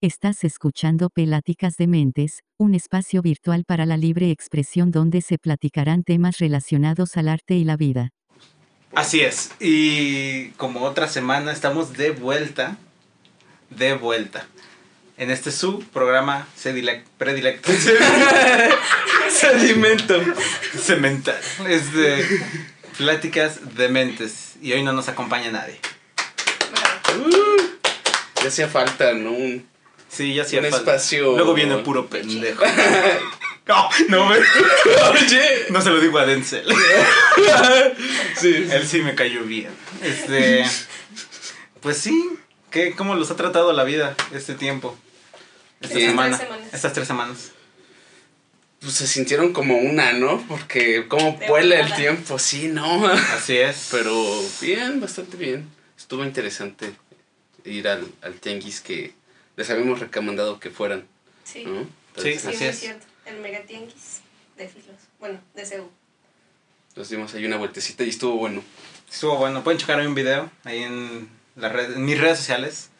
Estás escuchando Pláticas de Mentes, un espacio virtual para la libre expresión donde se platicarán temas relacionados al arte y la vida. Así es, y como otra semana estamos de vuelta, de vuelta, en este su programa sedilec- predilecto. Sedimento. Cemental. Es de Pláticas de Mentes, y hoy no nos acompaña nadie. Ya hacía falta, ¿no? Un- Sí, ya hacía Un falta. espacio- Luego viene puro pendejo. No, no, me- Oye. no se lo digo a Denzel. Sí. Él sí me cayó bien. Este. Pues sí. ¿qué, ¿Cómo los ha tratado la vida este tiempo? Esta Bien. semana. Estas tres semanas. Estas tres semanas. Pues se sintieron como una, ¿no? Porque como vuela el tiempo, sí, ¿no? Así es. Pero bien, bastante bien. Estuvo interesante ir al, al tianguis que les habíamos recomendado que fueran, Sí, ¿no? Sí, sí, así es. cierto. El Mega Tianguis de Filos. Bueno, de Seúl. Nos dimos ahí una vueltecita y estuvo bueno. Estuvo bueno. Pueden checar ahí un video ahí en, las redes, en mis redes sociales.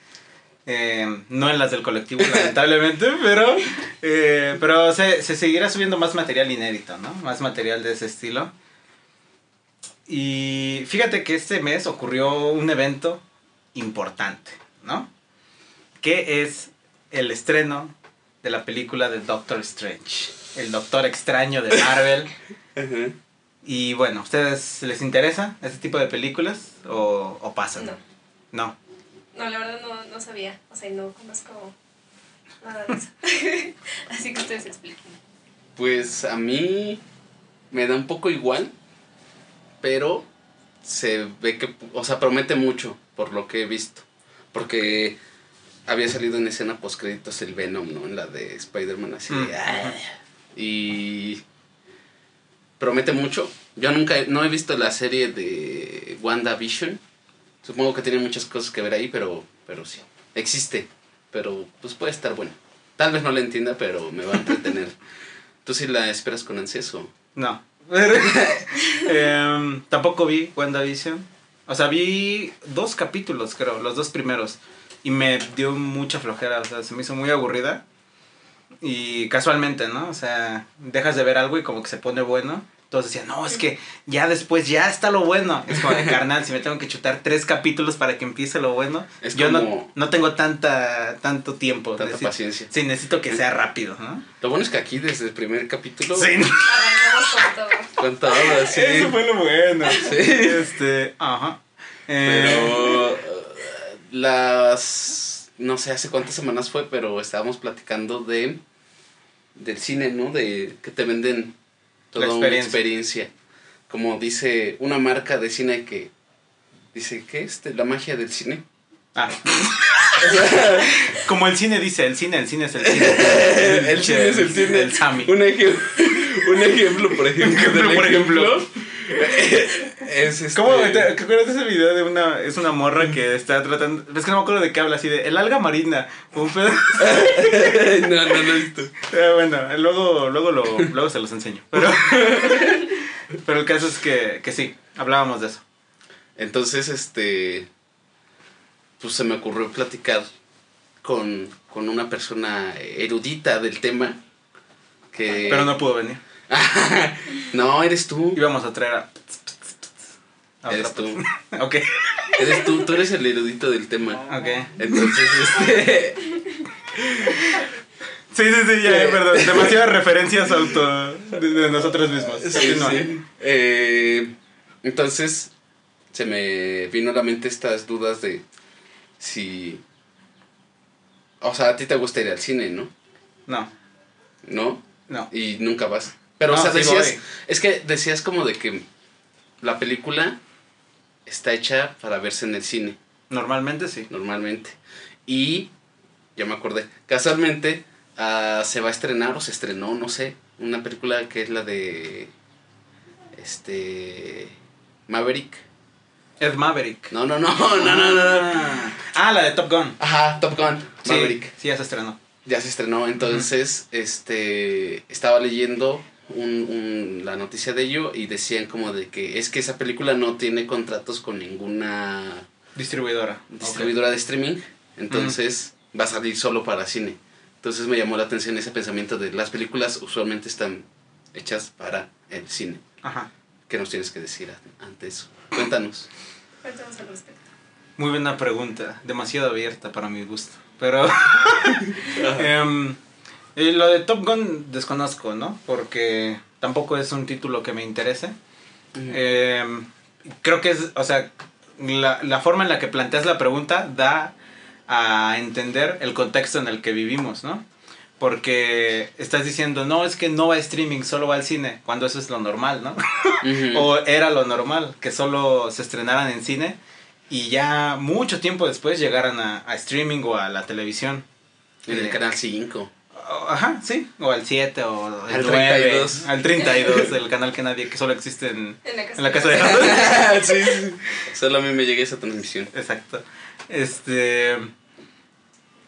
Eh, no en las del colectivo, lamentablemente, pero, eh, pero se, se seguirá subiendo más material inédito, ¿no? Más material de ese estilo. Y fíjate que este mes ocurrió un evento importante, ¿no? Que es el estreno de la película de Doctor Strange, el Doctor Extraño de Marvel. Y bueno, ¿ustedes les interesa este tipo de películas o, o pasan? No. No. No, la verdad no, no sabía. O sea, y no conozco nada de eso. Así que ustedes expliquen. Pues a mí me da un poco igual, pero se ve que, o sea, promete mucho por lo que he visto. Porque había salido en escena post créditos el Venom, ¿no? En la de Spider-Man así. de, Mm. "Ah". Y promete mucho. Yo nunca, he- no he visto la serie de WandaVision. Supongo que tiene muchas cosas que ver ahí, pero, pero sí. Existe, pero pues puede estar bueno. Tal vez no la entienda, pero me va a entretener. ¿Tú sí la esperas con ansias o? No. Em, tampoco vi WandaVision. O sea, vi dos capítulos, creo, los dos primeros. Y me dio mucha flojera, o sea, se me hizo muy aburrida. Y casualmente, ¿no? O sea, dejas de ver algo y como que se pone bueno. Todos decían, no, es que ya después ya está lo bueno. Es como de carnal, si me tengo que chutar tres capítulos para que empiece lo bueno. Es yo no, como- no tengo tanta, tanto tiempo. Tanta Necesito- paciencia. Sí, necesito que sea rápido, ¿no? Lo bueno es que aquí desde el primer capítulo... Sí. Con todo. Con todo, sí. Eso fue lo bueno. Sí. Este, ajá. Eh, Pero las no sé hace cuántas semanas fue, pero estábamos platicando de del cine, ¿no? De que te venden toda La una experiencia. experiencia. Como dice una marca de cine que dice, ¿qué es? La magia del cine. ah. Como el cine dice, el cine, el cine es el cine. el cine es el cine. El Sami. Un, ejem- un ejemplo, por ejemplo, ejemplo, por ejemplo. es este... ¿Cómo te, te acuerdas de ese video de una, es una morra que está tratando, es que no me acuerdo de qué habla, así de, el alga marina, un pedo. no, no lo he visto. Eh, bueno, luego, luego, lo, luego se los enseño. Pero, pero el caso es que, que sí, hablábamos de eso. Entonces, este, pues se me ocurrió platicar con, con una persona erudita del tema. Que... Pero no pudo venir. no, eres tú. Íbamos a traer a... a Eres tú. Ok, Eres tú, tú eres el erudito del tema. ok. Entonces, este, Sí, sí, sí, ya, ya, perdón. Demasiadas referencias auto de, de nosotros mismos. sí, Continúa. sí. Eh, entonces, se me vino a la mente estas dudas de si... O sea, a ti te gusta ir al cine, ¿no? No, ¿No? no. y nunca vas. Pero, No, o sea, sí decías, voy. es que decías como de que la película está hecha para verse en el cine, Normalmente sí. normalmente. Y, ya me acordé, casualmente ah, se va a estrenar o se estrenó, no sé, una película que es la de, este, Maverick. Ed Maverick. No, no, no, no, no, no, no. Ah, Ah, la de Top Gun. Ajá, Top Gun, Maverick. Sí, ya se estrenó. Ya se estrenó, entonces, este, estaba leyendo un, un- la noticia de ello y decían como de que es que esa película no tiene contratos con ninguna Distribuidora. distribuidora de streaming, entonces va a salir solo para cine. Entonces me llamó la atención ese pensamiento de las películas usualmente están hechas para el cine. Ajá. ¿Qué nos tienes que decir ante eso? Cuéntanos. Cuéntanos al respecto. Muy buena pregunta, demasiado abierta para mi gusto. Pero em, y lo de Top Gun desconozco, ¿no? Porque tampoco es un título que me interese. Em, creo que es, o sea, la, la forma en la que planteas la pregunta da a entender el contexto en el que vivimos, ¿no? Porque estás diciendo, no, es que no va a streaming, solo va al cine, cuando eso es lo normal, ¿no? O era lo normal, que solo se estrenaran en cine y ya mucho tiempo después llegaran a, a streaming o a la televisión. en el Eh, canal 5. Ajá, sí, o al 7 o el Al 9, 32. al 32, el canal que nadie, que solo existe en, En la casa, en la casa de sí, sí. Solo a mí me llega esa transmisión. Exacto. Este.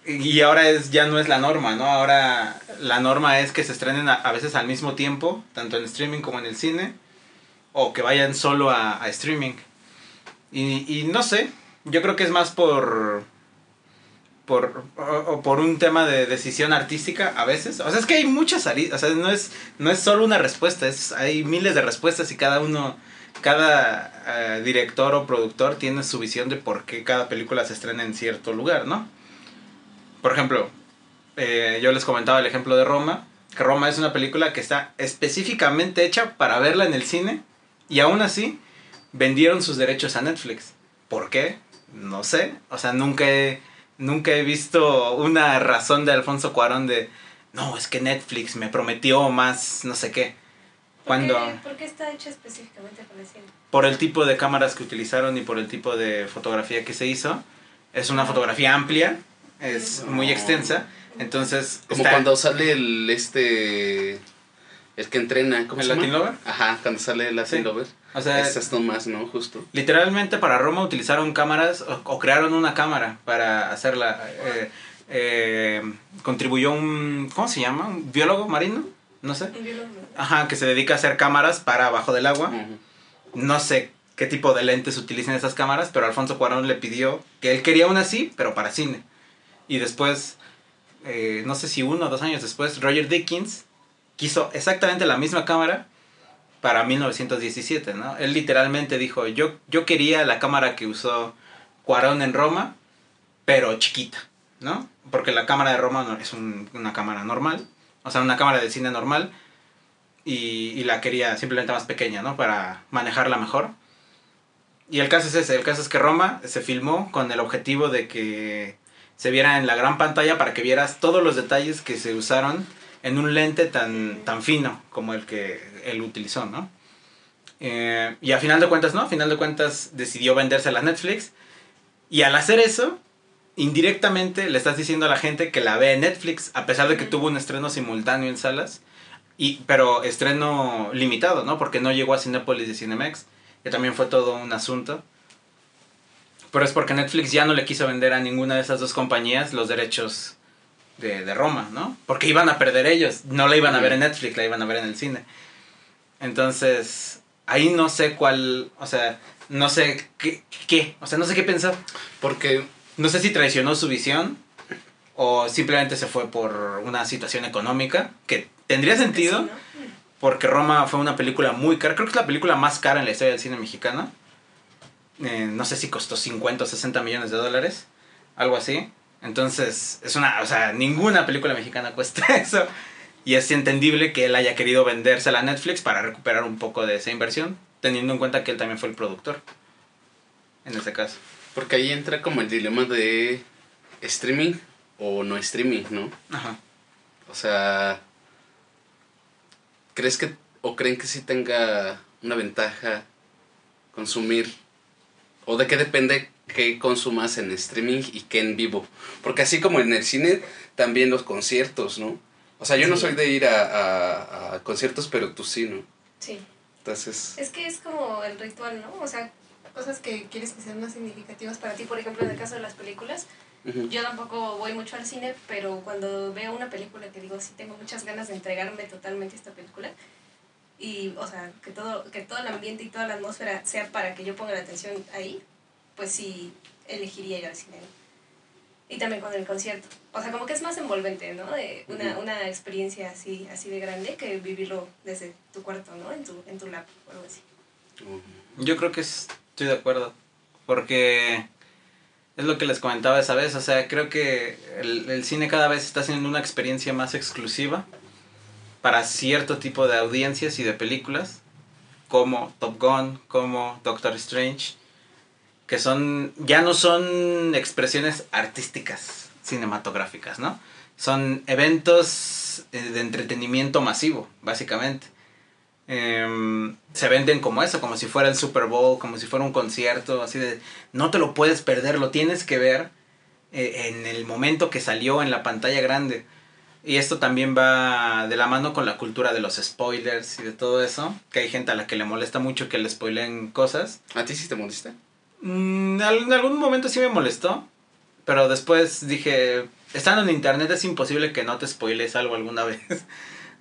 Y ahora es, ya no es la norma, ¿no? Ahora la norma es que se estrenen a, a veces al mismo tiempo, tanto en streaming como en el cine, o que vayan solo a, a streaming. Y, y no sé, yo creo que es más por. Por, o, por un tema de decisión artística a veces. O sea, es que hay muchas salidas. O sea, no es, no es solo una respuesta, es, hay miles de respuestas y cada uno cada eh, director o productor tiene su visión de por qué cada película se estrena en cierto lugar, ¿no? Por ejemplo, eh, yo les comentaba el ejemplo de Roma, que Roma es una película que está específicamente hecha para verla en el cine y aún así vendieron sus derechos a Netflix. ¿Por qué? No sé. O sea, nunca he, nunca he visto una razón de Alfonso Cuarón de, no, es que Netflix me prometió más, no sé qué. Cuando ¿Por qué, por qué está hecha específicamente para el cine? por el tipo de cámaras que utilizaron y por el tipo de fotografía que se hizo. Es una fotografía amplia, es muy extensa, entonces... Como está- cuando sale el este. El que entrena. ¿Cómo ¿El se llama? Latin Lover? Ajá, cuando sale el Latin Sí. Lover. O sea, ¿no? Justo. literalmente para Roma utilizaron cámaras o, o crearon una cámara para hacerla. eh, eh, contribuyó un... ¿Cómo se llama? ¿Un biólogo marino? No sé. Un biólogo. Ajá, que se dedica a hacer cámaras para abajo del agua. No sé qué tipo de lentes utilizan esas cámaras, pero Alfonso Cuarón le pidió que él quería una así, pero para cine. Y después, eh, no sé si uno o dos años después, Roger Dickens quiso exactamente la misma cámara para 1917, ¿no? Él literalmente dijo, yo, yo quería la cámara que usó Cuarón en Roma, pero chiquita, ¿no? Porque la cámara de Roma es un- una cámara normal, o sea, una cámara de cine normal, y, y la quería simplemente más pequeña, ¿no? Para manejarla mejor. Y el caso es ese, el caso es que Roma se filmó con el objetivo de que se viera en la gran pantalla para que vieras todos los detalles que se usaron en un lente tan, tan fino como el que él utilizó, ¿no? Eh, y a final de cuentas, ¿no? A final de cuentas decidió vendérsela a Netflix. Y al hacer eso, indirectamente le estás diciendo a la gente que la ve en Netflix, a pesar de que tuvo un estreno simultáneo en salas. Y, pero estreno limitado, ¿no? Porque no llegó a Cinepolis y Cinemex, que también fue todo un asunto. Pero es porque Netflix ya no le quiso vender a ninguna de esas dos compañías los derechos de, de Roma, ¿no? Porque iban a perder ellos, no la iban a ver en Netflix, la iban a ver en el cine. Entonces, ahí no sé cuál, o sea, no sé qué, qué, o sea, no sé qué pensar. Porque No sé si traicionó su visión o simplemente se fue por una situación económica, que tendría sentido, ¿no? porque Roma fue una película muy cara, creo que es la película más cara en la historia del cine mexicano. Eh, no sé si costó 50 o 60 millones de dólares, algo así. Entonces, es una, o sea, ninguna película mexicana cuesta eso. Y es entendible que él haya querido vendérsela a Netflix para recuperar un poco de esa inversión, teniendo en cuenta que él también fue el productor. En ese caso. Porque ahí entra como el dilema de streaming o no streaming, ¿no? Ajá. O sea, ¿crees que o creen que sí tenga una ventaja consumir? ¿O de qué depende qué consumas en streaming y qué en vivo? Porque así como en el cine, también los conciertos, ¿no? O sea, yo no Sí. soy de ir a, a- a conciertos, pero tú sí, ¿no? Sí. Entonces, Es que es como el ritual, ¿no? O sea, cosas que quieres que sean más significativas para ti. Por ejemplo, en el caso de las películas, ujú. yo tampoco voy mucho al cine, pero cuando veo una película que digo, sí tengo muchas ganas de entregarme totalmente a esta película, y, o sea, que todo, que todo el ambiente y toda la atmósfera sea para que yo ponga la atención ahí, pues sí elegiría ir al cine. Y también con el concierto. O sea, como que es más envolvente, ¿no? De una, una experiencia así, así de grande que vivirlo desde tu cuarto, ¿no? En tu, en tu lap o algo así. Yo creo que es- estoy de acuerdo. Porque es lo que les comentaba esa vez. O sea, creo que el, el cine cada vez está haciendo una experiencia más exclusiva para cierto tipo de audiencias y de películas. Como Top Gun, como Doctor Strange. Que son. ya no son expresiones artísticas cinematográficas, ¿no? Son eventos eh, de entretenimiento masivo, básicamente. Em, se venden como eso, como si fuera el Super Bowl, como si fuera un concierto, así de, no te lo puedes perder, lo tienes que ver eh, en el momento que salió en la pantalla grande. Y esto también va de la mano con la cultura de los spoilers y de todo eso, que hay gente a la que le molesta mucho que le spoilen cosas. ¿A ti sí te molesta? Mm, en algún momento sí me molestó, pero después dije, estando en internet es imposible que no te spoiles algo alguna vez.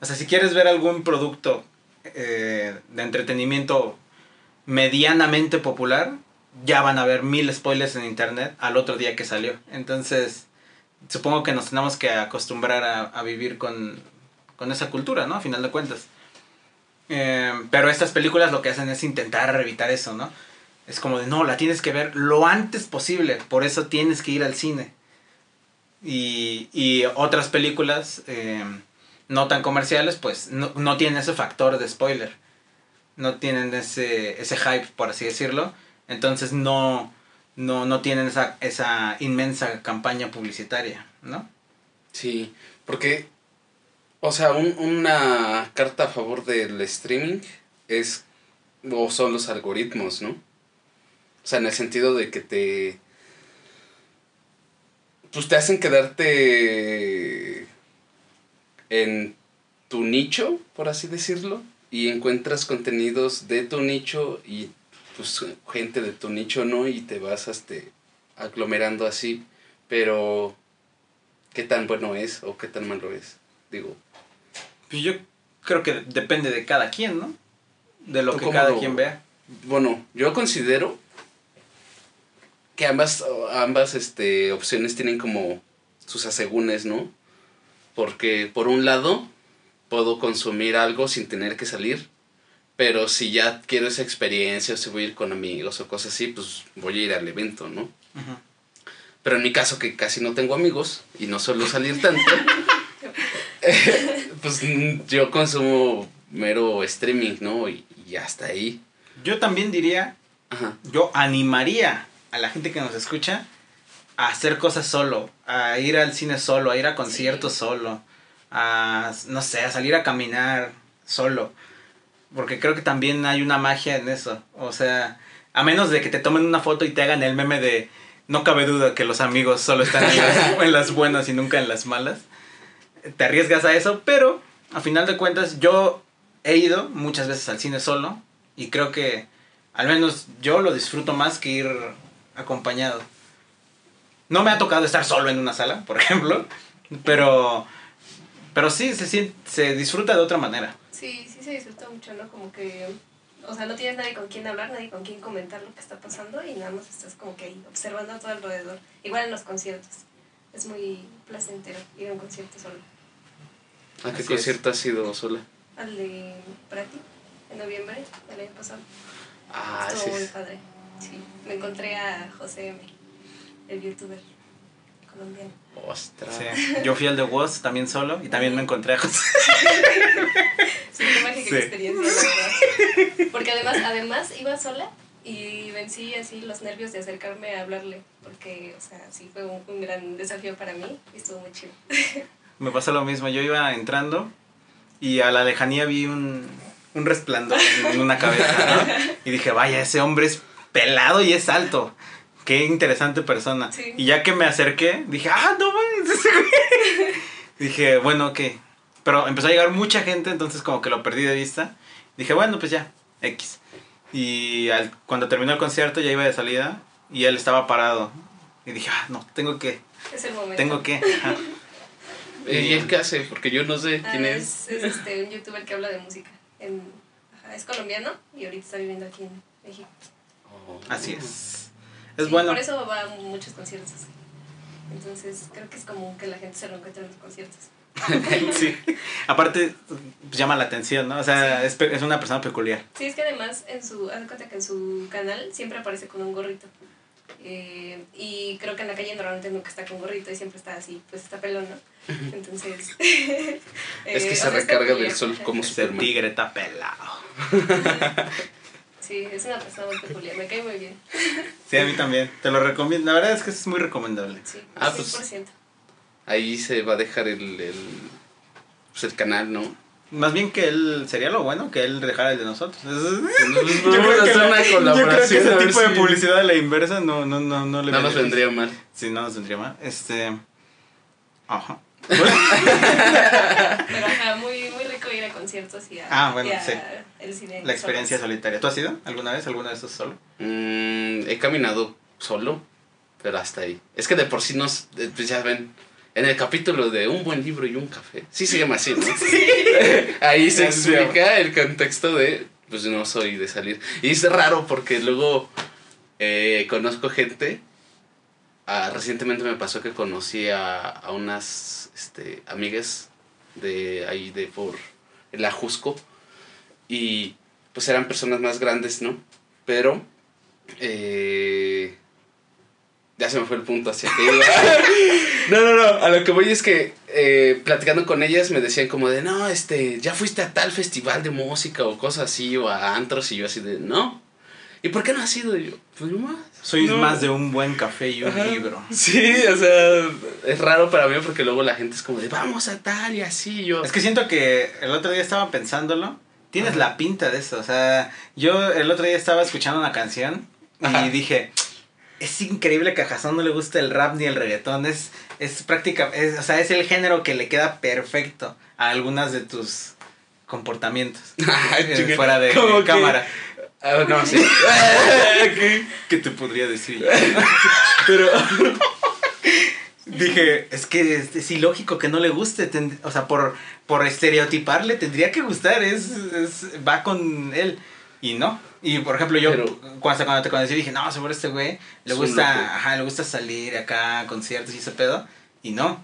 o sea, si quieres ver algún producto eh, de entretenimiento medianamente popular, ya van a haber mil spoilers en internet al otro día que salió. Entonces, supongo que nos tenemos que acostumbrar a, a vivir con, con esa cultura, ¿no? A final de cuentas. Eh, pero estas películas lo que hacen es intentar evitar eso, ¿no? Es como de, no, la tienes que ver lo antes posible, por eso tienes que ir al cine. Y, y otras películas eh, no tan comerciales, pues no, no tienen ese factor de spoiler. No tienen ese, ese hype, por así decirlo. Entonces no, no, no tienen esa, esa inmensa campaña publicitaria, ¿no? Sí, porque, o sea, un- una carta a favor del streaming es, o son los algoritmos, ¿no? O sea, en el sentido de que te, pues te hacen quedarte en tu nicho, por así decirlo, y encuentras contenidos de tu nicho y pues gente de tu nicho, ¿no? Y te vas este, aglomerando así, pero qué tan bueno es o qué tan malo es. Digo, Pues yo creo que depende de cada quien, ¿no? De lo ¿Tú que cada lo- quien vea. bueno, yo considero que ambas, ambas este, opciones tienen como sus asegúnes, ¿no? Porque por un lado puedo consumir algo sin tener que salir, pero si ya quiero esa experiencia o si voy a ir con amigos o cosas así, pues voy a ir al evento, ¿no? Pero en mi caso, que casi no tengo amigos y no suelo salir tanto, pues yo consumo mero streaming, ¿no? Y, y hasta ahí. Yo también diría Ajá. yo animaría a la gente que nos escucha a hacer cosas solo, a ir al cine solo, a ir a conciertos solo, a, no sé, a salir a caminar solo. Porque creo que también hay una magia en eso. O sea, a menos de que te tomen una foto y te hagan el meme de no cabe duda que los amigos solo están en las, en las buenas y nunca en las malas. Te arriesgas a eso, pero a final de cuentas yo he ido muchas veces al cine solo y creo que al menos yo lo disfruto más que ir acompañado. No me ha tocado estar solo en una sala, por ejemplo, pero pero sí se sien- se disfruta de otra manera. Sí, sí se disfruta mucho, ¿no? Como que, o sea, no tienes nadie con quien hablar, nadie con quien comentar lo que está pasando y nada más estás como que ahí observando a todo alrededor. Igual en los conciertos. Es muy placentero ir a un concierto solo. ¿A qué Así concierto has ido sola? Al de Prati, en noviembre del año pasado. Ah, Estuvo sí. muy padre. Sí, me encontré a José M., el youtuber colombiano. Ostras. Sí. Yo fui al de Woz también solo y también me encontré a José. Sí, qué mágica Sí. experiencia. Porque además, además iba sola y vencí así los nervios de acercarme a hablarle. Porque, o sea, sí fue un, un gran desafío para mí y estuvo muy chido. Me pasó lo mismo, yo iba entrando y a la lejanía vi un, un resplandor en una cabeza, ¿no? Y dije, vaya, ese hombre es pelado y es alto. Qué interesante persona. Sí. Y ya que me acerqué, dije, ah, no mames, ese güey". Dije, bueno, ok. Pero empezó a llegar mucha gente, entonces como que lo perdí de vista. Dije, bueno, pues ya, X. Y al- cuando terminó el concierto ya iba de salida y él estaba parado. Y dije, ah, no, tengo que, Es el momento. tengo que. ajá. ¿Y él qué hace? Porque yo no sé Ah, quién es. es, es, este, un youtuber que habla de música. En, ajá, es colombiano y ahorita está viviendo aquí en México. Así es. Es Sí, bueno. Por eso va a muchos conciertos así. Entonces creo que es común que la gente se lo encuentre en los conciertos. sí. Aparte, pues, llama la atención, ¿no? O sea, es, es una persona peculiar. Sí, es que además en su, haz cuenta que en su canal siempre aparece con un gorrito. Eh, y creo que en la calle normalmente nunca está con gorrito y siempre está así, pues está pelón, ¿no? Entonces... eh, Es que o se recarga del sol como Superman. tigre está pelado. Sí, es una persona muy peculiar, me cae muy bien. Sí, a mí también. Te lo recomiendo. La verdad es que es muy recomendable. Sí, Ah, 100%. Ahí se va a dejar el, el, pues el canal, ¿no? Más bien que él, sería lo bueno que él dejara el de nosotros. Pues yo, creo que hacer la- una yo creo que colaboración, ese tipo de publicidad a la inversa no, no, no, no le No nos vendría mal. Sí, no nos vendría mal. Este. Ajá. Pero ajá, muy, muy rico ir a conciertos y a, Ah, bueno, y a sí. el cine. La experiencia solos. solitaria. ¿Tú has ido alguna vez? ¿Alguna vez tú solo? Mm, he caminado solo, pero hasta ahí. Es que de por sí nos, pues ya ven, en el capítulo de un buen libro y un café, sí se llama así, ¿no? Ahí se explica el contexto de, pues no soy de salir. Y es raro porque luego eh, conozco gente. ah, recientemente me pasó que conocí a, a unas este, amigas de ahí de por el Ajusco. Y pues eran personas más grandes, ¿no? Pero eh, ya se me fue el punto hacia que no, no, no. A lo que voy es que eh, platicando con ellas me decían como de, no, este, ya fuiste a tal festival de música o cosas así, o a antros, y yo así de, no. ¿Y por qué no has ido? Y yo, pues no Soy No. más de un buen café y un Ajá. libro. Sí, o sea, es raro para mí porque luego la gente es como de, vamos a tal y así. Yo, Es que siento que el otro día estaba pensándolo. Tienes la pinta de eso. O sea, yo el otro día estaba escuchando una canción y Ajá. dije. Es increíble que a Jason no le guste el rap ni el reggaetón. Es, es práctica, es, o sea, es el género que le queda perfecto a algunas de tus comportamientos. Eh, fuera de ¿Cómo que? Ah, no, sí. ¿Qué te podría decir? Pero, Dije, es que es, es ilógico que no le guste. ten- o sea, por, por estereotiparle tendría que gustar. Es, es- va con él. Y no. Y por ejemplo, yo Pero- cuando, cuando te conocí dije, no, seguro este güey le gusta, ajá, le gusta salir acá a conciertos y ese pedo. Y no.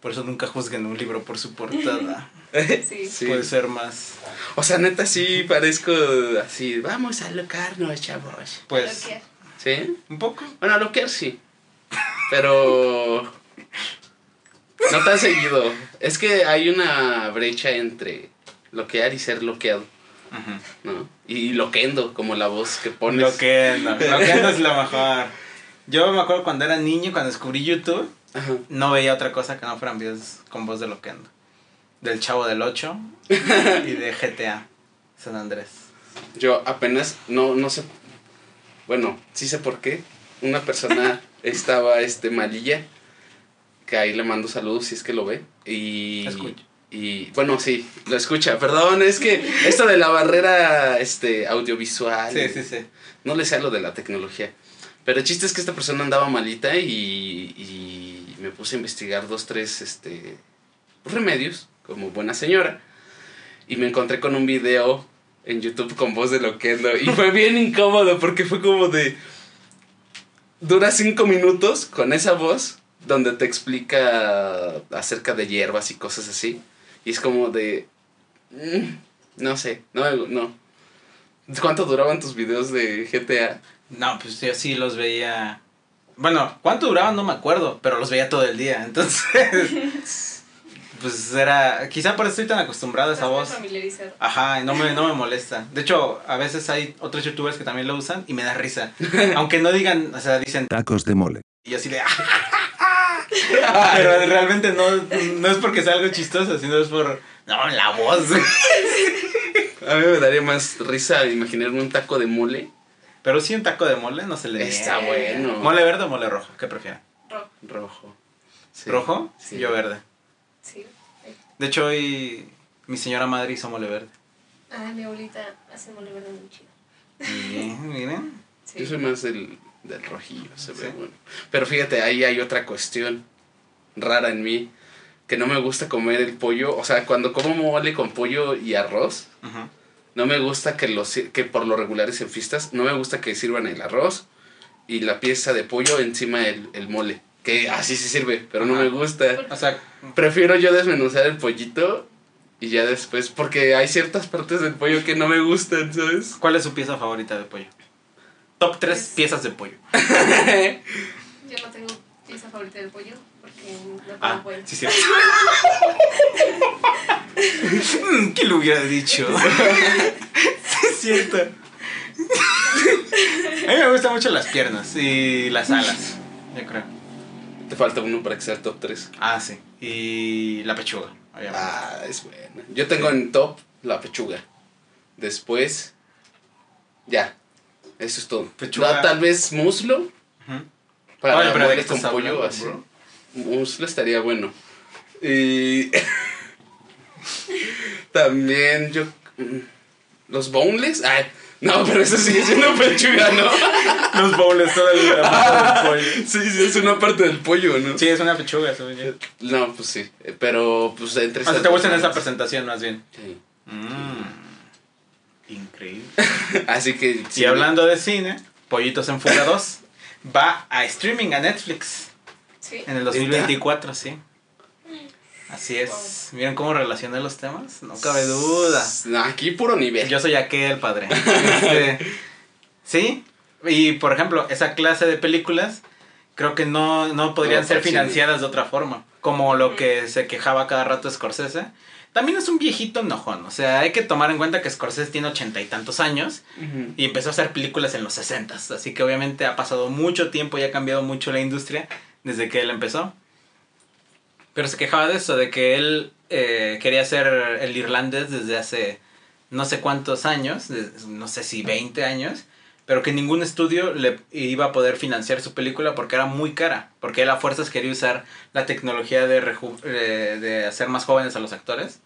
Por eso nunca juzguen un libro por su portada. Sí. Sí. Puede ser más. o sea, neta, sí parezco así, vamos a locarnos, chavos. Pues. ¿Sí? Un poco. Bueno, a loquear sí. Pero. No tan seguido. Es que hay una brecha entre loquear y ser loqueado, Ujú. ¿no? Y loquendo, como la voz que pones. Lo que no. Lo que no es lo mejor. Yo me acuerdo cuando era niño, cuando descubrí YouTube. Ajá. no veía otra cosa que no fueran videos con voz de Loquendo. Del Chavo del 8 y de GTA San Andrés. Yo apenas, no, no sé. Bueno, sí sé por qué. Una persona estaba este malilla. Que ahí le mando saludos si es que lo ve. Y. Escucha. Y bueno, sí, lo escucha. Perdón, es que esto de la barrera este, audiovisual. Sí, sí, sí. No le sé a lo de la tecnología. Pero el chiste es que esta persona andaba malita y, y me puse a investigar dos, tres este, remedios, como buena señora. Y me encontré con un video en YouTube con voz de Loquendo. Y fue bien incómodo porque fue como de... Dura cinco minutos con esa voz donde te explica acerca de hierbas y cosas así. Y es como de... mm, no sé, no, no. ¿Cuánto duraban tus videos de GTA? No, pues yo sí los veía. Bueno, ¿cuánto duraban? No me acuerdo, pero los veía todo el día. Entonces, pues era. Quizá por eso estoy tan acostumbrado a esa voz. familiarizado. Ajá, y no me, no me molesta. De hecho, a veces hay otros youtubers que también lo usan y me da risa. Aunque no digan, o sea, dicen. Tacos de mole. Y yo así de. Pero realmente no, no es porque sea algo chistoso, sino es por. No, la voz. A mí me daría más risa imaginarme un taco de mole. Pero sí, un taco de mole no se le Está niega. bueno. ¿Mole verde o mole rojo? ¿Qué prefieren? Rojo. Sí. ¿Rojo? Sí. Yo verde. Sí. De hecho, hoy mi señora madre hizo mole verde. Ah, mi abuelita hace mole verde muy chido. Bien, miren. Sí. Yo soy más del, del rojillo, se ve Sí. bueno. Pero fíjate, ahí hay otra cuestión rara en mí. Que no me gusta comer el pollo. O sea, cuando como mole con pollo y arroz. No me gusta que, los, que por lo regular es en fiestas, no me gusta que sirvan el arroz y la pieza de pollo encima el, el mole. Que así sí sirve, pero no me gusta. O sea, Prefiero yo desmenuzar el pollito y ya después, porque hay ciertas partes del pollo que no me gustan, ¿sabes? ¿cuál es su pieza favorita de pollo? Top 3 Pues- piezas de pollo. Yo no tengo pieza favorita del pollo porque no como Ah, pollo. sí, sí. Mm, ¿Quién lo hubiera dicho? sí, es cierto. A mí me gustan mucho las piernas y las alas, yo creo. Te falta uno para que sea el top 3. Ah, sí. Y la pechuga, obviamente. Ah, es buena. Yo tengo en top la pechuga. Después, ya. Eso es todo. Pechuga. Da- tal vez muslo. Ujú. Para Oye, pero ¿de mueles qué con pollo hablando, así. bro? Muslo estaría bueno. Y también yo mm, los boneless, ay, no, pero eso sigue siendo pechuga, ¿no? Los bowls todavía pollo. Sí, sí, es una parte del pollo, ¿no? Sí, es una pechuga, según yo. No, pues sí, eh, pero pues entre O sea, esas te dos gusta en esa presentación más bien. Sí. Mm. Increíble. Así que Y hablando de cine, Pollitos en Fuga 2 va a streaming a Netflix Sí. en el 2024, sí. Así es. ¿Vieron cómo relacioné los temas? No cabe duda. Aquí puro nivel. Yo soy aquel padre. Este, sí. Y por ejemplo, esa clase de películas creo que no, no podrían No, ser sí. financiadas de otra forma. Como lo que se quejaba cada rato Scorsese. También es un viejito enojón. O sea, hay que tomar en cuenta que Scorsese tiene ochenta y tantos años. Y empezó a hacer películas en los 60 Así que obviamente ha pasado mucho tiempo y ha cambiado mucho la industria desde que él empezó. Pero se quejaba de eso, de que él eh, quería ser el irlandés desde hace no sé cuántos años, no sé si 20 años, pero que ningún estudio le iba a poder financiar su película porque era muy cara, porque él a fuerzas quería usar la tecnología de, eh, de hacer más jóvenes a los actores.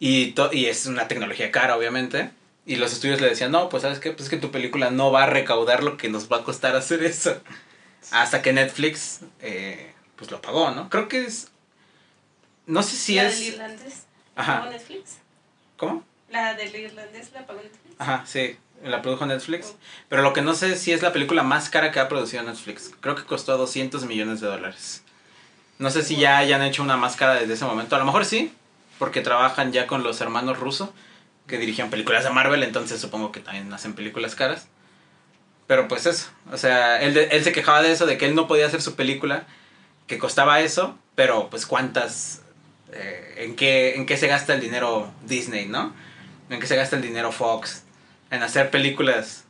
Y, to- y es una tecnología cara, obviamente. Y los estudios le decían, no, pues sabes qué, pues es que tu película no va a recaudar lo que nos va a costar hacer eso. Hasta que Netflix, eh, pues lo pagó, ¿no? Creo que es... No sé si la es... del irlandés. Ajá. ¿Pagó Netflix? ¿Cómo? La del irlandés la pagó Netflix. Ajá, sí, la produjo Netflix. Pero lo que no sé es si es la película más cara que ha producido Netflix. Creo que costó 200 millones de dólares. No sé si ya hayan hecho una más cara desde ese momento. A lo mejor sí, porque trabajan ya con los hermanos rusos que dirigían películas de Marvel, entonces supongo que también hacen películas caras. Pero pues eso, o sea, él, de- él se quejaba de eso, de que él no podía hacer su película, que costaba eso, pero pues cuántas, eh, en, qué, en qué se gasta el dinero Disney, ¿no? En qué se gasta el dinero Fox, en hacer películas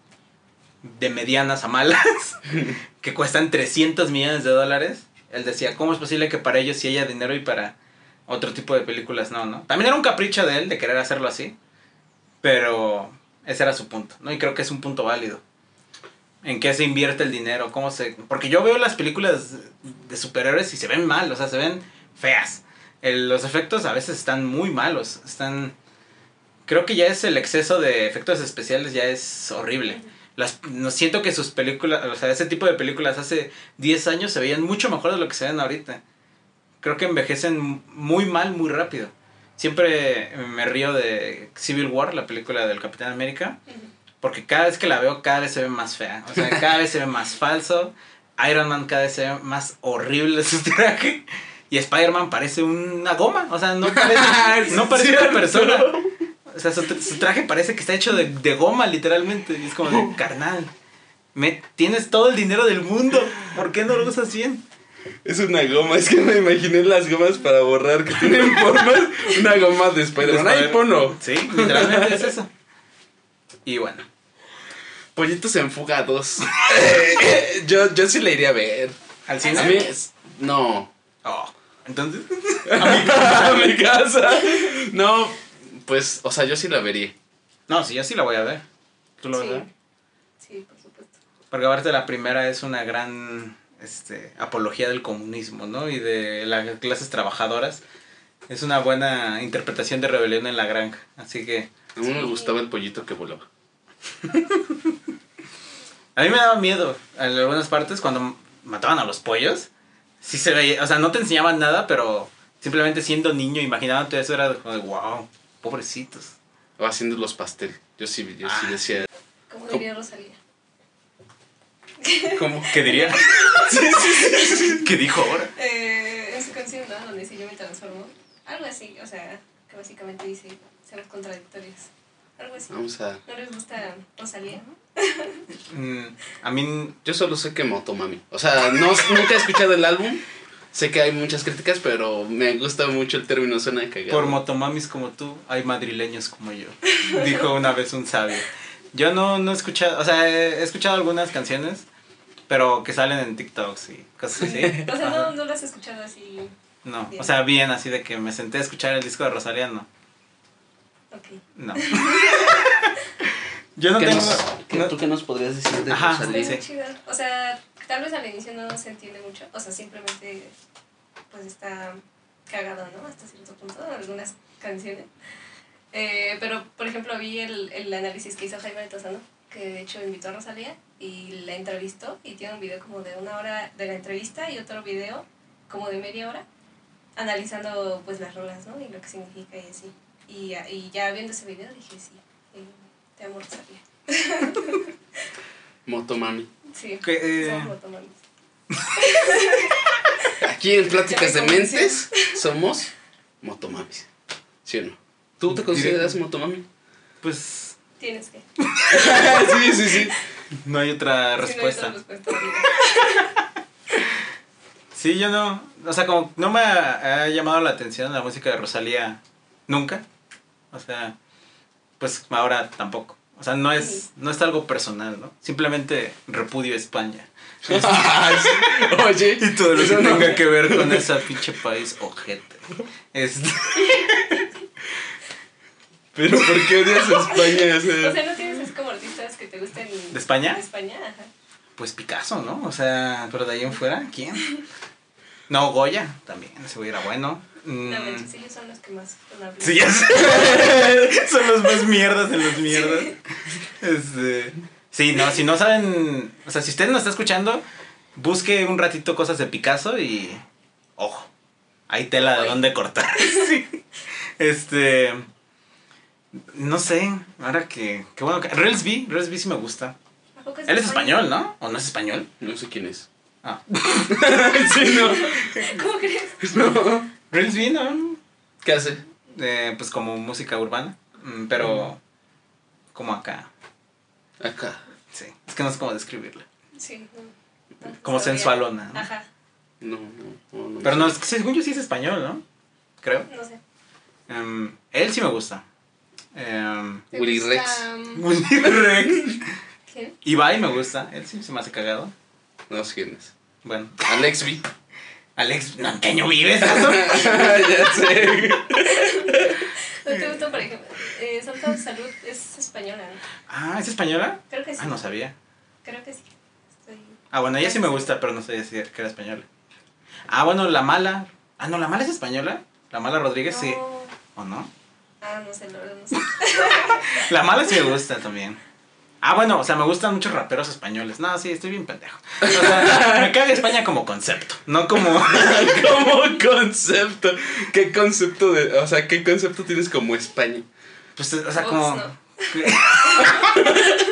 de medianas a malas, que cuestan 300 millones de dólares. Él decía, ¿cómo es posible que para ellos sí haya dinero y para otro tipo de películas no, no? También era un capricho de él de querer hacerlo así, pero ese era su punto, ¿no? Y creo que es un punto válido. ¿En qué se invierte el dinero? ¿Cómo se...? Porque yo veo las películas de superhéroes y se ven mal, o sea, se ven feas. Los efectos a veces están muy malos, están... Creo que ya es el exceso de efectos especiales, ya es horrible. Las, no siento que sus películas, o sea, ese tipo de películas hace 10 años se veían mucho mejor de lo que se ven ahorita. Creo que envejecen muy mal, muy rápido. Siempre me río de Civil War, la película del Capitán América, porque cada vez que la veo, cada vez se ve más fea. O sea, cada vez se ve más falso. Iron Man cada vez se ve más horrible su traje. Y Spider-Man parece una goma. O sea, no parece, no parece una persona. O sea, su, su traje parece que está hecho de, de goma, literalmente. Y es como de carnal. Me, tienes todo el dinero del mundo. ¿Por qué no lo usas bien? Es una goma, es que me imaginé las gomas para borrar que tienen formas. Una goma de Spider-Man. ¡Ay, Spider- ponlo! Sí, literalmente es eso. Y bueno. Pollitos en fuga 2. yo, yo sí le iría a ver. ¿Al A cine? mí, es- no. Oh, entonces. a mi casa. No, pues, o sea, yo sí la vería. No, sí, yo sí la voy a ver. ¿Tú lo vas a Sí. ver? Sí, por supuesto. Porque aparte la primera es una gran este, apología del comunismo, ¿no? Y de las clases trabajadoras. Es una buena interpretación de rebelión en la granja. Así que A mí me gustaba el pollito que volaba. a mí me daba miedo en algunas partes cuando mataban a los pollos. Sí se veía, o sea, no te enseñaban nada, pero simplemente siendo niño, imaginándote eso era como de wow, pobrecitos. O haciendo los pastel. Yo sí, yo sí Ah, decía. Como diría Rosalía. ¿Cómo? ¿Qué diría? ¿Qué dijo ahora? Eh, en su canción, ¿no? Donde dice yo me transformo. Algo así, o sea, que básicamente dice seamos contradictorios. Algo así. Vamos a... ¿No les gusta Rosalía? Mm, a mí, Yo solo sé que Motomami. O sea, no, nunca he escuchado el álbum. Sé que hay muchas críticas, pero me gusta mucho el término, suena de cagado. por motomamis como tú, hay madrileños como yo. Dijo una vez un sabio. Yo no, no he escuchado, o sea, he escuchado algunas canciones, pero que salen en TikToks y cosas así. O sea, no, no lo has escuchado así. No, Bien. o sea, bien así de que me senté a escuchar el disco de Rosalía, no. Ok. No. Yo no ¿Qué tengo. nos- qué- no- ¿Tú qué nos podrías decir de Ajá, Rosalía? sí. muy chida. O sea, tal vez al inicio no se entiende mucho. O sea, simplemente pues está cagado, ¿no? Hasta cierto punto, algunas canciones. Eh, pero, por ejemplo, vi el, el análisis que hizo Jaime Altozano, que de hecho invitó a Rosalía y la entrevistó y tiene un video como de una hora de la entrevista y otro video como de media hora analizando pues las rolas, ¿no? Y lo que significa y así. Y, y ya viendo ese video dije, sí, eh, te amo Rosalía. Motomami. Sí, Que, eh, somos motomamis. Aquí en Pláticas de. Mentes somos Motomamis. ¿Sí o no? ¿Tú te consideras Motomami? Pues Tienes que. sí, sí, sí. No hay otra Si no hay respuesta. otra respuesta. Sí, yo no. O sea, como no me ha, ha llamado la atención la música de Rosalía nunca. O sea, pues ahora tampoco. O sea, no es, no es algo personal, ¿no? Simplemente repudio a España. Oye, Y todo lo que eso no- tenga que ver con ese pinche país ojete. Este, Pero ¿por qué odias a España? O sea, O sea, ¿no artistas que te gusten ¿De España? De España, ajá. pues Picasso, ¿no? O sea, pero de ahí en fuera, ¿quién? No, Goya también, ese güey era bueno. Mm, No, manches, ellos son los que más Sí, ya sé. Son los más mierdas en los mierdas. Este. Sí, no, si no saben. O sea, si usted nos está escuchando, busque un ratito cosas de Picasso y. Ojo. Hay tela de dónde cortar. Sí. Este. No sé. Ahora que. Qué bueno que. Relsby. Relsby sí me gusta. ¿A poco Él es español, ¿no? ¿O no es español? no sé quién es. Ah. sí, no. ¿Cómo crees? no. Relsby, ¿no? ¿Qué hace? Eh, pues como música urbana. mm, Pero. Como acá. Acá. Sí. Es que no sé cómo describirla. Sí. no, no Como sabía. sensualona, ¿no? Ajá, No, no, no. no Pero no, es que según yo sí es español, ¿no? Creo. no sé. Em, él sí me gusta. Em, ¿Te Willy gusta, Rex. um, Willy Rex. ¿Quién? Ibai me gusta. Él sí se me hace cagado. No sé quién es. Bueno. Alex B. Alex, ¿no, ¿en qué año vives? Ya sé. ¿No te gusta, por ejemplo? Eh, Santa Salud es española, ¿no? Ah, ¿es española? Creo que sí. Ah, no sabía. Creo que sí. Estoy... Ah, bueno, ella sí me gusta, pero no sabía si que era española. Ah, bueno, La Mala. Ah, no, La Mala es española. La Mala Rodríguez sí. ¿O no? Ah, no sé, la verdad no sé. La Mala sí me gusta también. Ah, bueno, o sea, me gustan muchos raperos españoles. No, sí, estoy bien pendejo. O sea, me caga España como concepto, no como... como concepto. ¿Qué concepto de, o sea, qué concepto tienes como España? Pues, o sea, Ups, como... no.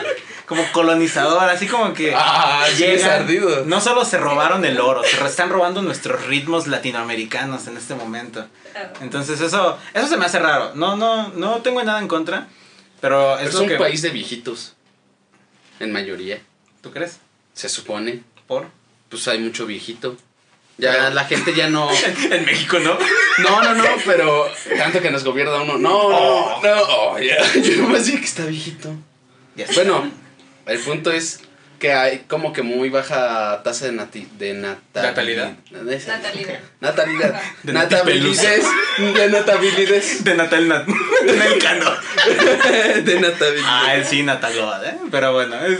como colonizador, así como que... Ah, sí, llegan- ardido. No solo se robaron el oro, se están robando nuestros ritmos latinoamericanos en este momento. Ah, Entonces eso, eso se me hace raro. No, no, no tengo nada en contra, pero es Es lo un que... país de viejitos. En mayoría. ¿Tú crees? Se supone. ¿Por? Pues hay mucho viejito. Ya Pero- la gente ya no. en México, ¿no? No, no, no, pero tanto que nos gobierna uno. No, Oh. no, no. oh, ya. Yo nomás dije que está viejito. Ya está. Bueno, el punto es que hay como que muy baja tasa de, nati de natalidad. Natalidad. Natalidad. Natalidad. De Natabilidades. De natabilidades. De Natal Nat. De Natal Cano. De natabilidad. Ah, él sí, Natal God, ¿eh? Pero bueno, es...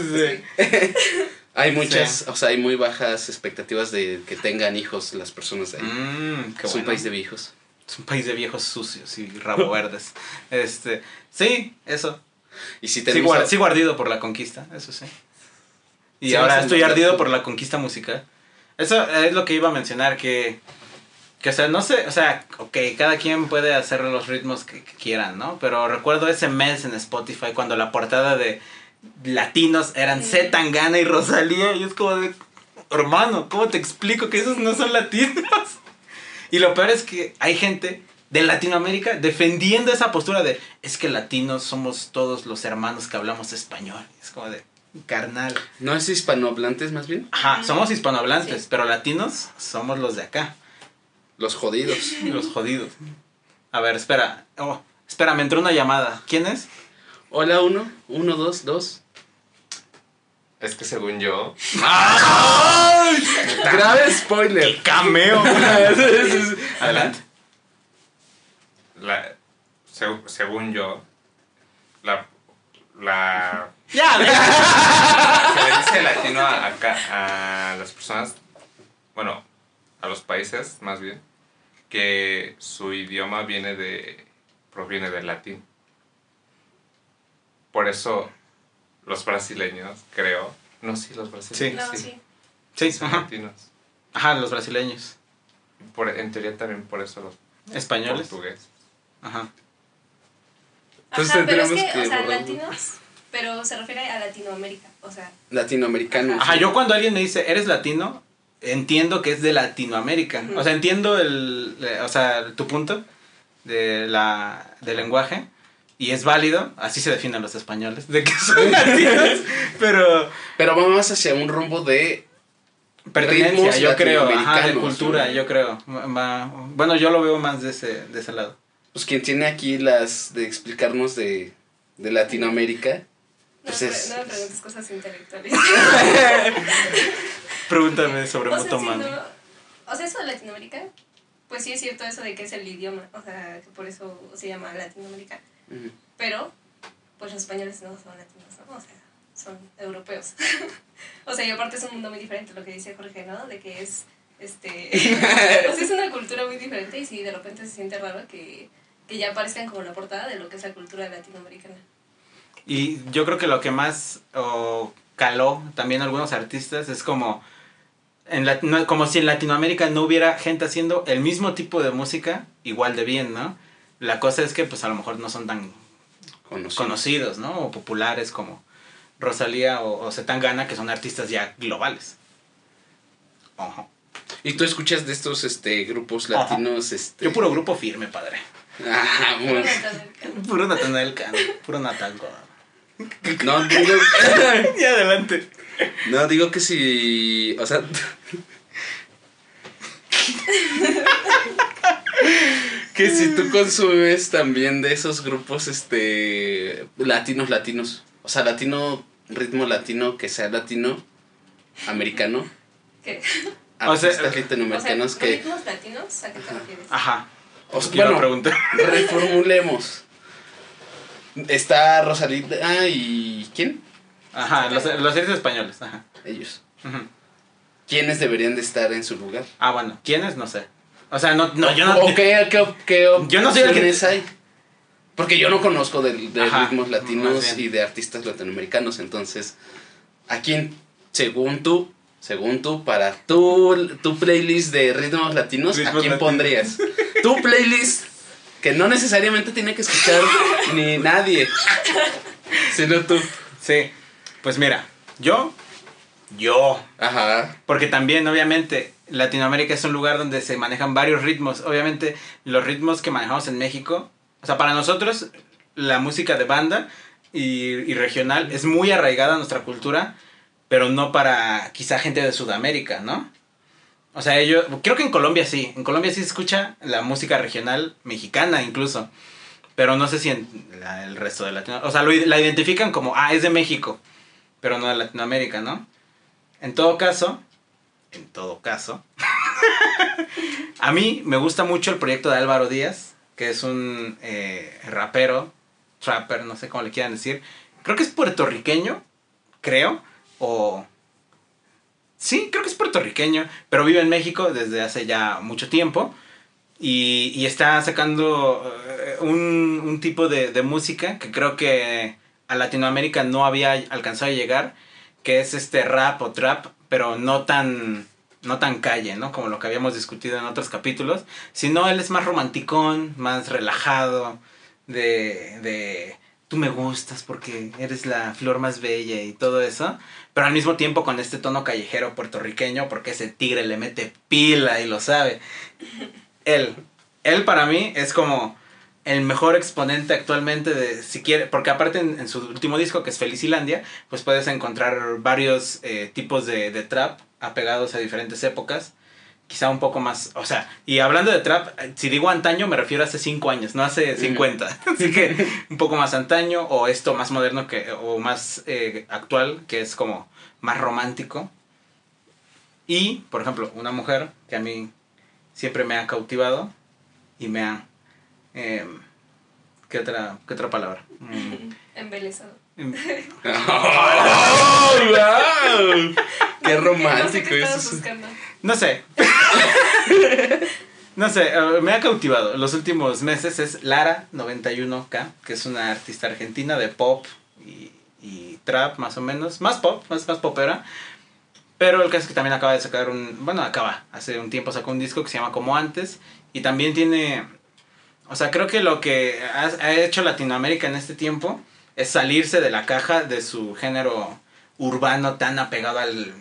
eh, Hay muchas, o sea, hay muy bajas expectativas de que tengan hijos las personas de ahí. Qué es un bueno. país de viejos. Es un país de viejos sucios y rabo verdes. Este, sí, eso. Y si Sigo, tenemos... ar- sigo ardido por la conquista, eso sí. Y Sí, ahora estoy ardido por la conquista musical. Eso es lo que iba a mencionar, que, que o sea, no sé, o sea, ok, cada quien puede hacer los ritmos que, que quieran, ¿no? Pero recuerdo ese mes en Spotify cuando la portada de latinos eran Z Tangana y Rosalía. Y es como de, hermano, ¿cómo te explico que esos no son latinos? Y lo peor es que hay gente de Latinoamérica defendiendo esa postura de, es que latinos somos todos los hermanos que hablamos español. Es como de, carnal. ¿No es hispanohablantes más bien? Ajá, somos hispanohablantes, pero latinos somos los de acá. Los jodidos. Los jodidos. A ver, espera. Oh, espera, me entró una llamada. ¿Quién es? Hola, uno, uno, dos, dos. Es que según yo, Grave spoiler. Cameo. Adelante. La, seg- según yo, la, la Ya, se le dice latino a, a las personas, bueno, a los países más bien, que su idioma viene de, proviene del latín. Por eso los brasileños, creo, no, sí, los brasileños, No, sí, sí. Sí, son ajá. latinos. Ajá, los brasileños. Por, en teoría también por eso los Españoles. portugueses. Ajá. Entonces Ajá, pero es que, que o sea, latinos, pero se refiere a Latinoamérica, o sea, Latinoamericanos. Ajá, yo cuando alguien me dice, ¿eres latino? Entiendo que es de Latinoamérica. O sea, entiendo el, eh, o sea, tu punto de la, del lenguaje. Y es válido, así se definen los españoles, de que son latinos, pero Pero vamos hacia un rumbo de pertenencia, yo creo, ajá, de cultura, yo creo. Va- bueno, yo lo veo más de ese, de ese lado. Pues quien tiene aquí las de explicarnos de, de Latinoamérica. no, Pues me es- no me preguntes cosas intelectuales. Pregúntame sobre o sea, Motomami. no, o sea, eso de Latinoamérica, pues sí es cierto eso de que es el idioma, o sea, que por eso se llama Latinoamérica. Ujú. Pero, pues los españoles no son latinos, ¿no? O sea, son europeos. o sea, y aparte es un mundo muy diferente, lo que dice Jorge, ¿no? De que es, este, o sea, es una cultura muy diferente y sí, de repente se siente raro que, que ya aparezcan como la portada de lo que es la cultura latinoamericana. Y yo creo que lo que más caló también a algunos artistas es como, en no- como si en Latinoamérica no hubiera gente haciendo el mismo tipo de música igual de bien, ¿no? La cosa es que pues a lo mejor no son tan Conocidos. conocidos, ¿no? O populares como Rosalía o, o Zetangana, que son artistas ya globales. Ojo. Y tú escuchas de estos este grupos Ajá. latinos, este. Yo puro grupo firme, padre. Ah, bueno. Puro Natanael Cano, puro Natal Godard. No digo, y adelante. no digo que si, o sea, que si tú consumes también de esos grupos, este, latinos, latinos, o sea, latino, ritmo latino, que sea latino, americano, ¿Qué? O sea, O sea, que, ritmos latinos, ¿a qué te refieres? Ajá. O sea, Quiero bueno, preguntar. reformulemos. Está Rosalita ah, y ¿quién? Ajá, los, los series españoles. Ajá. Ellos. ¿Quiénes deberían de estar en su lugar? Ah, bueno, ¿quiénes? No sé. O sea, no, no, yo no. ¿O qué, qué, qué Yo no soy el que- hay? Porque yo no conozco de, de Ajá, ritmos latinos y de artistas latinoamericanos. Entonces, ¿a quién, según tú, según tú, para tu, tu playlist de ritmos latinos, ¿a quién latinos. pondrías? Tu playlist, que no necesariamente tiene que escuchar ni nadie, sino tú. Sí. Pues mira, yo. Yo. Ajá. Porque también, obviamente, Latinoamérica es un lugar donde se manejan varios ritmos. Obviamente, los ritmos que manejamos en México. O sea, para nosotros, la música de banda y, y regional es muy arraigada a nuestra cultura, pero no para quizá gente de Sudamérica, ¿no? O sea, ellos, creo que en Colombia sí, en Colombia sí se escucha la música regional mexicana incluso, pero no sé si en el resto de Latinoamérica, o sea, lo- la identifican como, ah, es de México, pero no de Latinoamérica, ¿no? En todo caso, en todo caso, a mí me gusta mucho el proyecto de Álvaro Díaz, que es un eh, rapero, trapper, no sé cómo le quieran decir. Creo que es puertorriqueño, creo, o... Sí, creo que es puertorriqueño, pero vive en México desde hace ya mucho tiempo. Y, está sacando eh, un, un tipo de, de música que creo que a Latinoamérica no había alcanzado a llegar, que es este rap o trap, pero no tan, no tan calle, ¿no? Como lo que habíamos discutido en otros capítulos, sino él es más romanticón, más relajado, de, de tú me gustas porque eres la flor más bella y todo eso, pero al mismo tiempo con este tono callejero puertorriqueño porque ese tigre le mete pila y lo sabe. Él, él para mí es como el mejor exponente actualmente de si quiere, porque aparte en, su último disco que es Felicilandia, pues puedes encontrar varios eh, tipos de trap apegados a diferentes épocas quizá un poco más, o sea, y hablando de trap, si digo antaño me refiero a hace 5 años, no hace 50, así que un poco más antaño o esto más moderno que, o más eh, actual, que es como más romántico. Y, por ejemplo, una mujer que a mí siempre me ha cautivado y me ha... Eh, ¿qué, otra, ¿Qué otra palabra? Mm, Embelesado. em- ¡Oh, wow! Qué No sé romántico estabas eso. No sé. No sé, eh, me ha cautivado. Los últimos meses es Lara91K, que es una artista argentina de pop y, y trap, más o menos. Más pop, más, más popera. Pero el caso es que también acaba de sacar un. Bueno, acaba. Hace un tiempo sacó un disco que se llama Como Antes. Y también tiene. O sea, creo que lo que ha, hecho Latinoamérica en este tiempo es salirse de la caja de su género urbano tan apegado al-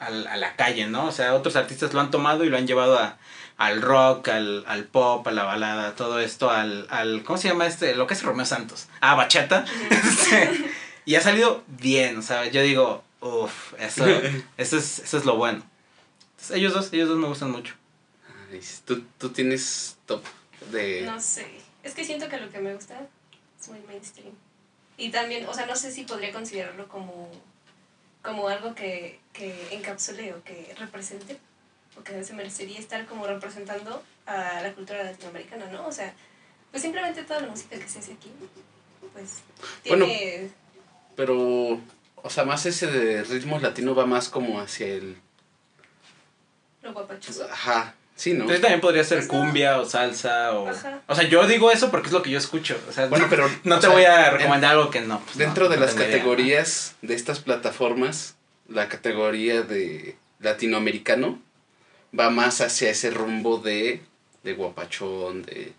a la calle, ¿no? O sea, otros artistas lo han tomado y lo han llevado a, al rock, al, al pop, a la balada, todo esto, al, al... ¿Cómo se llama este? Lo que es Romeo Santos. Ah, bachata. Este, y ha salido bien, o sea, yo digo, uff, eso, eso, es, eso es lo bueno. Entonces, ellos dos, ellos dos me gustan mucho. Ay, ¿Tú, tú tienes top de... No sé. Es que siento que lo que me gusta es muy mainstream. Y también, o sea, no sé si podría considerarlo como, como algo que, que encapsule o que represente, o que se merecería estar como representando a la cultura latinoamericana, ¿no? O sea, pues simplemente toda la música que se hace aquí, pues Bueno. tiene... Pero, o sea, más ese de ritmo latino va más como hacia el... lo guapachoso. Ajá, sí, ¿no? Entonces también podría ser Pues cumbia o salsa o... Ajá. O sea, yo digo eso porque es lo que yo escucho. O sea, Bueno, pero... no o te sea, voy a en- recomendar algo que no. pues, Dentro no, de no las categorías de estas plataformas, la categoría de latinoamericano va más hacia ese rumbo de, de guapachón, de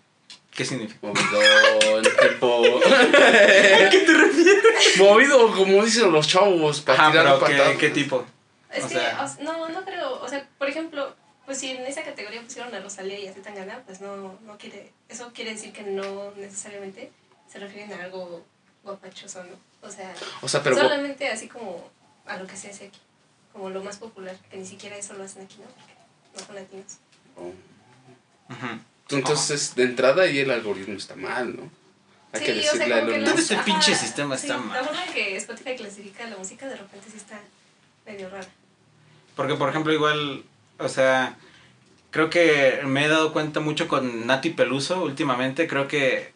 ¿Qué significa? movidón, tipo... ¿A qué te refieres? Movido, como dicen los chavos, para Ajá, tirar pero patadas. ¿qué, ¿qué tipo? Es O que, sea- o s- no, no creo, o sea, por ejemplo, pues si en esa categoría pusieron a Rosalía y a Zetangana, pues no, no quiere, eso quiere decir que no necesariamente se refieren a algo guapachoso, ¿no? O sea, O sea, pero... solamente así como a lo que se hace aquí, como lo más popular, que ni siquiera eso lo hacen aquí, ¿no? Porque no son latinos. Ujú. Entonces, de entrada ahí el algoritmo está mal, ¿no? Hay que Sí, o sea, decirle a Todo los- Musk. este pinche sistema sí, está mal. La forma que Spotify clasifica la música de repente sí está medio rara. Porque, por ejemplo, igual, o sea, creo que me he dado cuenta mucho con Nati Peluso últimamente. Creo que,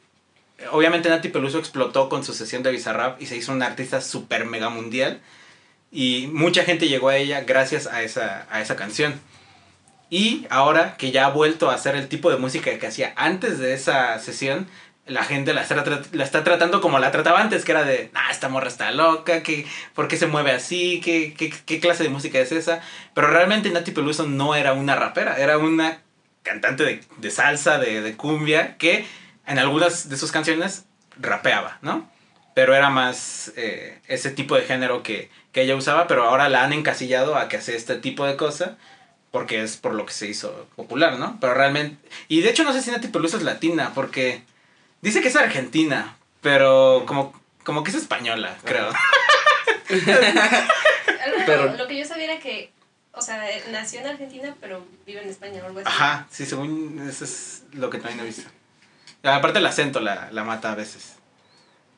obviamente, Nati Peluso explotó con su sesión de Bizarrap y se hizo una artista súper mega mundial. Y mucha gente llegó a ella gracias a esa, a esa canción. Y ahora que ya ha vuelto a hacer el tipo de música que hacía antes de esa sesión, la gente la está, la está tratando como la trataba antes, que era de, ah, esta morra está loca, que, ¿por qué se mueve así? ¿Qué, qué, qué clase de música es esa? Pero realmente Nati Peluso no era una rapera, era una cantante de, de salsa, de, de cumbia, que en algunas de sus canciones rapeaba, ¿no? Pero era más eh, ese tipo de género que, que ella usaba, pero ahora la han encasillado a que hace este tipo de cosa porque es por lo que se hizo popular, ¿no? Pero realmente... Y de hecho no sé si Nati Peluso es latina, porque dice que es argentina, pero como, como que es española, creo. Algo- Pero- lo que yo sabía era que, o sea, nació en Argentina, pero vive en España o algo así. Ajá, sí, según eso es lo que también he visto. Aparte el acento la, la mata a veces.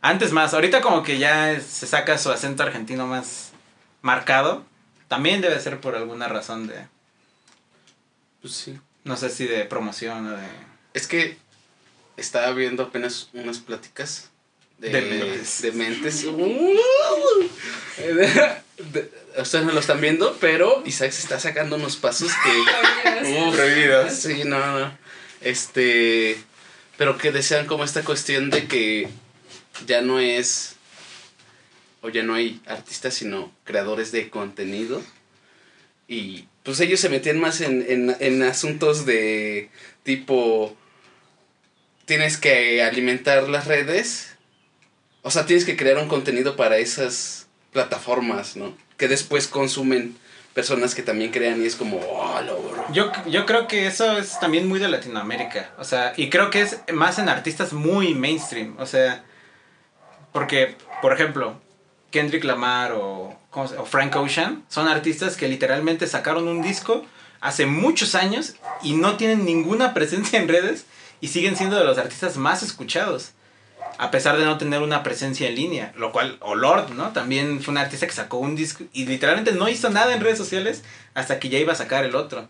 Antes más, ahorita como que ya se saca su acento argentino más marcado. También debe ser por alguna razón de, Pues sí. no sé si de promoción o de... Es que estaba viendo apenas unas pláticas de, De mentes. de mentes. De- de- ustedes no lo están viendo, pero Isaac se está sacando unos pasos que. Prohibidos. Sí, no, no. Este. Pero que desean como esta cuestión de que ya no es. O ya no hay artistas, sino creadores de contenido. Y pues ellos se metían más en, en, en asuntos de tipo. Tienes que alimentar las redes. O sea, tienes que crear un contenido para esas plataformas, ¿no? Que después consumen personas que también crean y es como, oh, lo. Yo, yo creo que eso es también muy de Latinoamérica. O sea, y creo que es más en artistas muy mainstream. O sea, porque, por ejemplo, Kendrick Lamar o, ¿cómo se- o Frank Ocean son artistas que literalmente sacaron un disco hace muchos años y no tienen ninguna presencia en redes y siguen siendo de los artistas más escuchados. A pesar de no tener una presencia en línea, lo cual, o Lord, ¿no? También fue un artista que sacó un disco y literalmente no hizo nada en redes sociales hasta que ya iba a sacar el otro.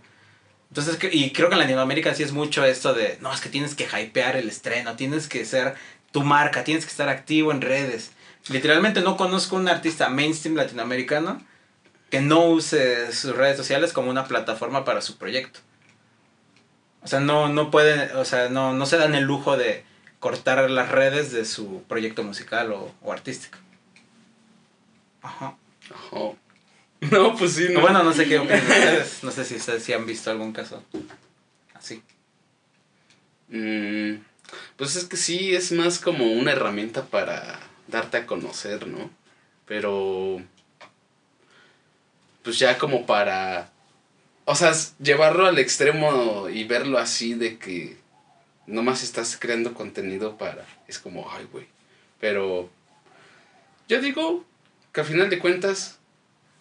Entonces, y creo que en Latinoamérica sí es mucho esto de, no, es que tienes que hypear el estreno, tienes que ser tu marca, tienes que estar activo en redes. Literalmente no conozco un artista mainstream latinoamericano que no use sus redes sociales como una plataforma para su proyecto. O sea, no, no pueden, o sea, no, no se dan el lujo de cortar las redes de su proyecto musical o, o artístico. Ajá. Ajá. No, pues sí, no. Bueno, no sé qué opinan ustedes. No sé si ustedes sí han visto algún caso así. Mm, pues es que sí, es más como una herramienta para darte a conocer, ¿no? Pero... Pues ya como para... O sea, llevarlo al extremo y verlo así de que nomás estás creando contenido para... Es como, ay, güey. Pero... Yo digo que al final de cuentas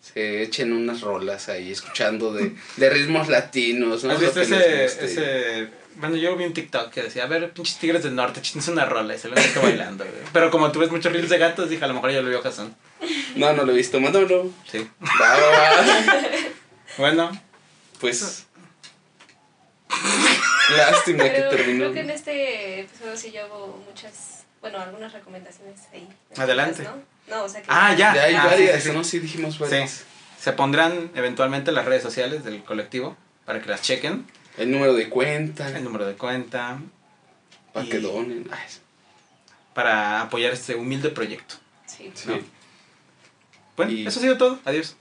se echen unas rolas ahí escuchando de, de ritmos latinos, ¿no? ¿Has Lo visto que les ese, guste. ese... Bueno, yo vi un TikTok que decía, a ver, pinches tigres del norte, chingues una rola y se lo visto bailando, güey. Pero como tú ves muchos reels de gatos, dije, a lo mejor ya lo vio Hassan. No, no lo he visto, mándamelo. Sí. Va, va, va. Bueno, Pues. Lástima que Pero terminó. creo que en este episodio sí llevo muchas, bueno, algunas recomendaciones ahí. Adelante. ¿no? No, o sea que... Ah, ya. Ya hay Ah, sí, varias, sí, sí. ¿no? Sí, dijimos varias. Sí. se pondrán eventualmente en las redes sociales del colectivo para que las chequen. El número de cuenta, El número de cuenta. para que donen. Ay, Para apoyar este humilde proyecto. Sí. sí. Bueno, Y- eso ha sido todo. Adiós.